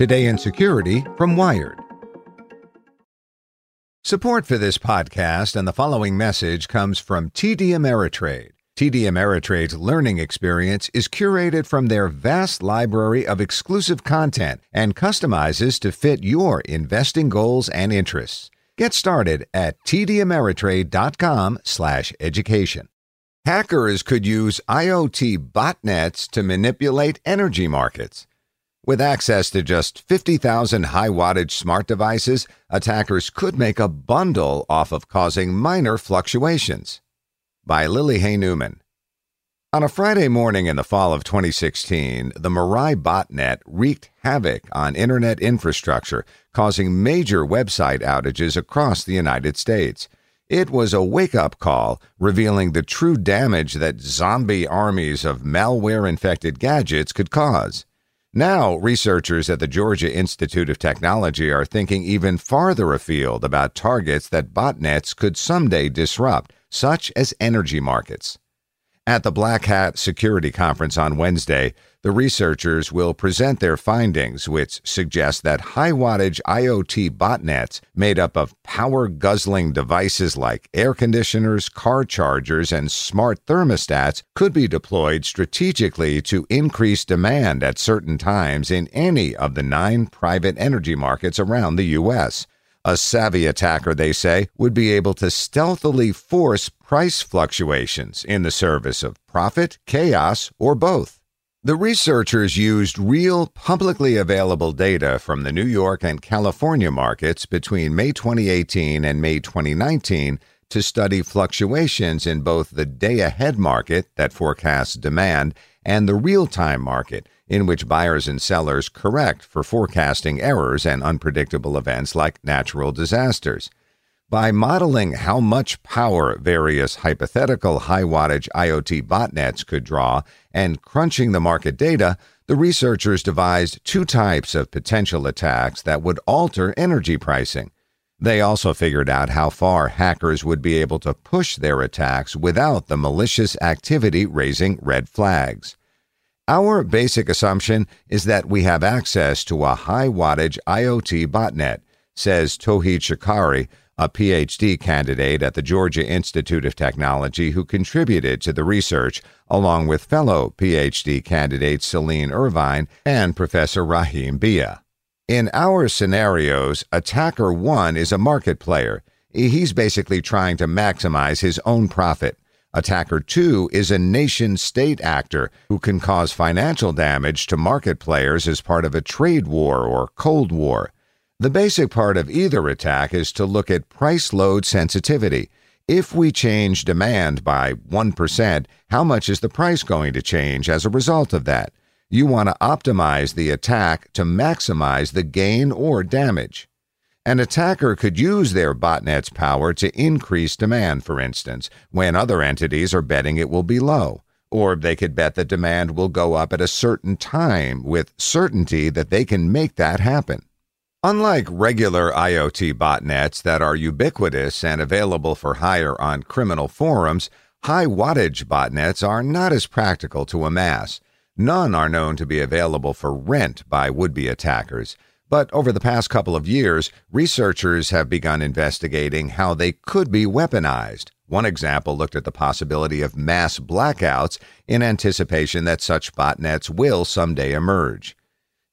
Today in Security from Wired. Support for this podcast and the following message comes from TD Ameritrade. TD Ameritrade's learning experience is curated from their vast library of exclusive content and customizes to fit your investing goals and interests. Get started at tdameritrade.com/education. Hackers could use IoT botnets to manipulate energy markets. With access to just 50,000 high wattage smart devices, attackers could make a bundle off of causing minor fluctuations. By Lily Hay Newman. On a Friday morning in the fall of 2016, the Mirai botnet wreaked havoc on internet infrastructure, causing major website outages across the United States. It was a wake up call revealing the true damage that zombie armies of malware infected gadgets could cause. Now, researchers at the Georgia Institute of Technology are thinking even farther afield about targets that botnets could someday disrupt, such as energy markets. At the Black Hat Security Conference on Wednesday, the researchers will present their findings, which suggest that high wattage IoT botnets made up of power guzzling devices like air conditioners, car chargers, and smart thermostats could be deployed strategically to increase demand at certain times in any of the nine private energy markets around the U.S. A savvy attacker, they say, would be able to stealthily force price fluctuations in the service of profit, chaos, or both. The researchers used real, publicly available data from the New York and California markets between May 2018 and May 2019 to study fluctuations in both the day ahead market that forecasts demand and the real time market in which buyers and sellers correct for forecasting errors and unpredictable events like natural disasters. By modeling how much power various hypothetical high wattage IoT botnets could draw and crunching the market data, the researchers devised two types of potential attacks that would alter energy pricing. They also figured out how far hackers would be able to push their attacks without the malicious activity raising red flags. Our basic assumption is that we have access to a high wattage IoT botnet, says Tohid Shekari, a PhD candidate at the Georgia Institute of Technology who contributed to the research, along with fellow PhD candidate Celine Irvene and Professor Raheem Beyah. In our scenarios, attacker one is a market player. He's basically trying to maximize his own profit. Attacker 2 is a nation state actor who can cause financial damage to market players as part of a trade war or Cold War. The basic part of either attack is to look at price load sensitivity. If we change demand by 1%, how much is the price going to change as a result of that? You want to optimize the attack to maximize the gain or damage. An attacker could use their botnet's power to increase demand, for instance, when other entities are betting it will be low. Or they could bet that demand will go up at a certain time with certainty that they can make that happen. Unlike regular IoT botnets that are ubiquitous and available for hire on criminal forums, high wattage botnets are not as practical to amass. None are known to be available for rent by would be attackers. But over the past couple of years, researchers have begun investigating how they could be weaponized. One example looked at the possibility of mass blackouts in anticipation that such botnets will someday emerge.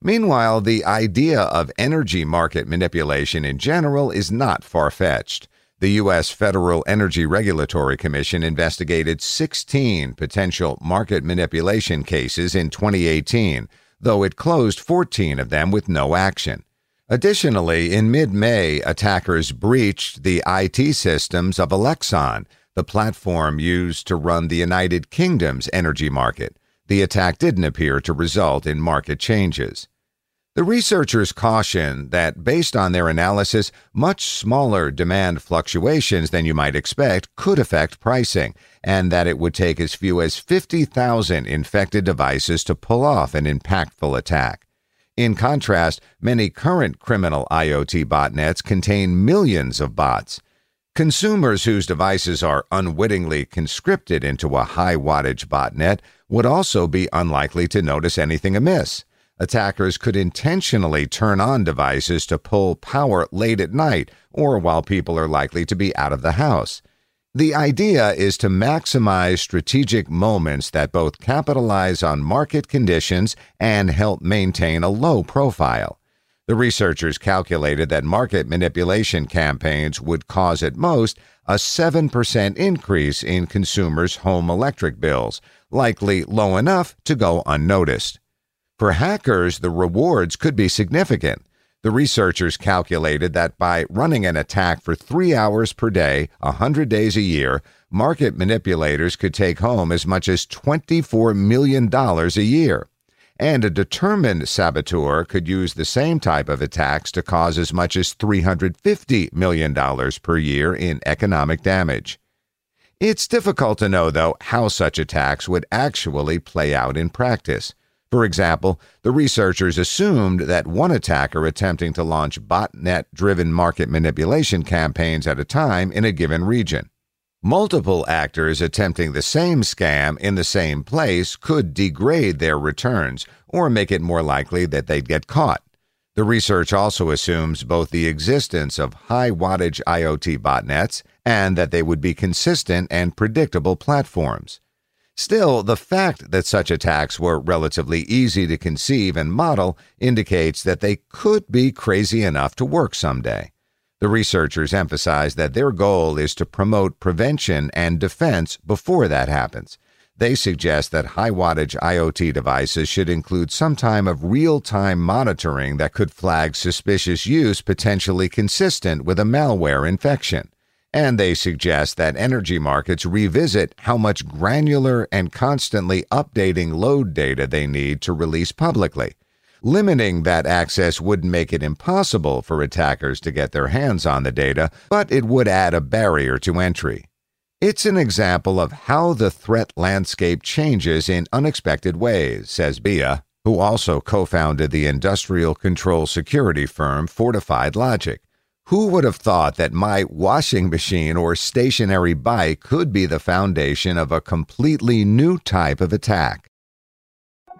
Meanwhile, the idea of energy market manipulation in general is not far fetched. The U.S. Federal Energy Regulatory Commission investigated 16 potential market manipulation cases in 2018, though it closed 14 of them with no action. Additionally, in mid May, attackers breached the IT systems of Elexon, the platform used to run the United Kingdom's energy market. The attack didn't appear to result in market changes. The researchers caution that based on their analysis, much smaller demand fluctuations than you might expect could affect pricing, and that it would take as few as 50,000 infected devices to pull off an impactful attack. In contrast, many current criminal IoT botnets contain millions of bots. Consumers whose devices are unwittingly conscripted into a high wattage botnet would also be unlikely to notice anything amiss. Attackers could intentionally turn on devices to pull power late at night or while people are likely to be out of the house. The idea is to maximize strategic moments that both capitalize on market conditions and help maintain a low profile. The researchers calculated that market manipulation campaigns would cause at most a 7% increase in consumers' home electric bills, likely low enough to go unnoticed. For hackers, the rewards could be significant. The researchers calculated that by running an attack for three hours per day, a 100 days a year, market manipulators could take home as much as $24 million a year. And a determined saboteur could use the same type of attacks to cause as much as $350 million per year in economic damage. It's difficult to know, though, how such attacks would actually play out in practice. For example, the researchers assumed that one attacker attempting to launch botnet driven market manipulation campaigns at a time in a given region. Multiple actors attempting the same scam in the same place could degrade their returns or make it more likely that they'd get caught. The research also assumes both the existence of high wattage IoT botnets and that they would be consistent and predictable platforms. Still, the fact that such attacks were relatively easy to conceive and model indicates that they could be crazy enough to work someday. The researchers emphasize that their goal is to promote prevention and defense before that happens. They suggest that high wattage IoT devices should include some time of real time monitoring that could flag suspicious use potentially consistent with a malware infection. And they suggest that energy markets revisit how much granular and constantly updating load data they need to release publicly. Limiting that access wouldn't make it impossible for attackers to get their hands on the data, but it would add a barrier to entry. It's an example of how the threat landscape changes in unexpected ways, says Beyah, who also co founded the industrial control security firm Fortiphyd Logic. Who would have thought that my washing machine or stationary bike could be the foundation of a completely new type of attack?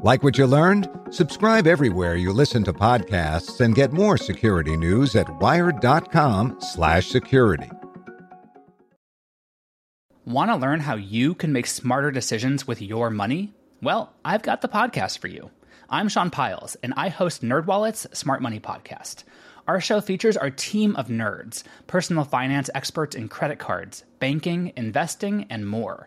Like what you learned? Subscribe everywhere you listen to podcasts and get more security news at wired.com/security. Want to learn how you can make smarter decisions with your money? Well, I've got the podcast for you. I'm Sean Pyles and I host NerdWallet's Smart Money podcast. Our show features our team of nerds, personal finance experts in credit cards, banking, investing, and more.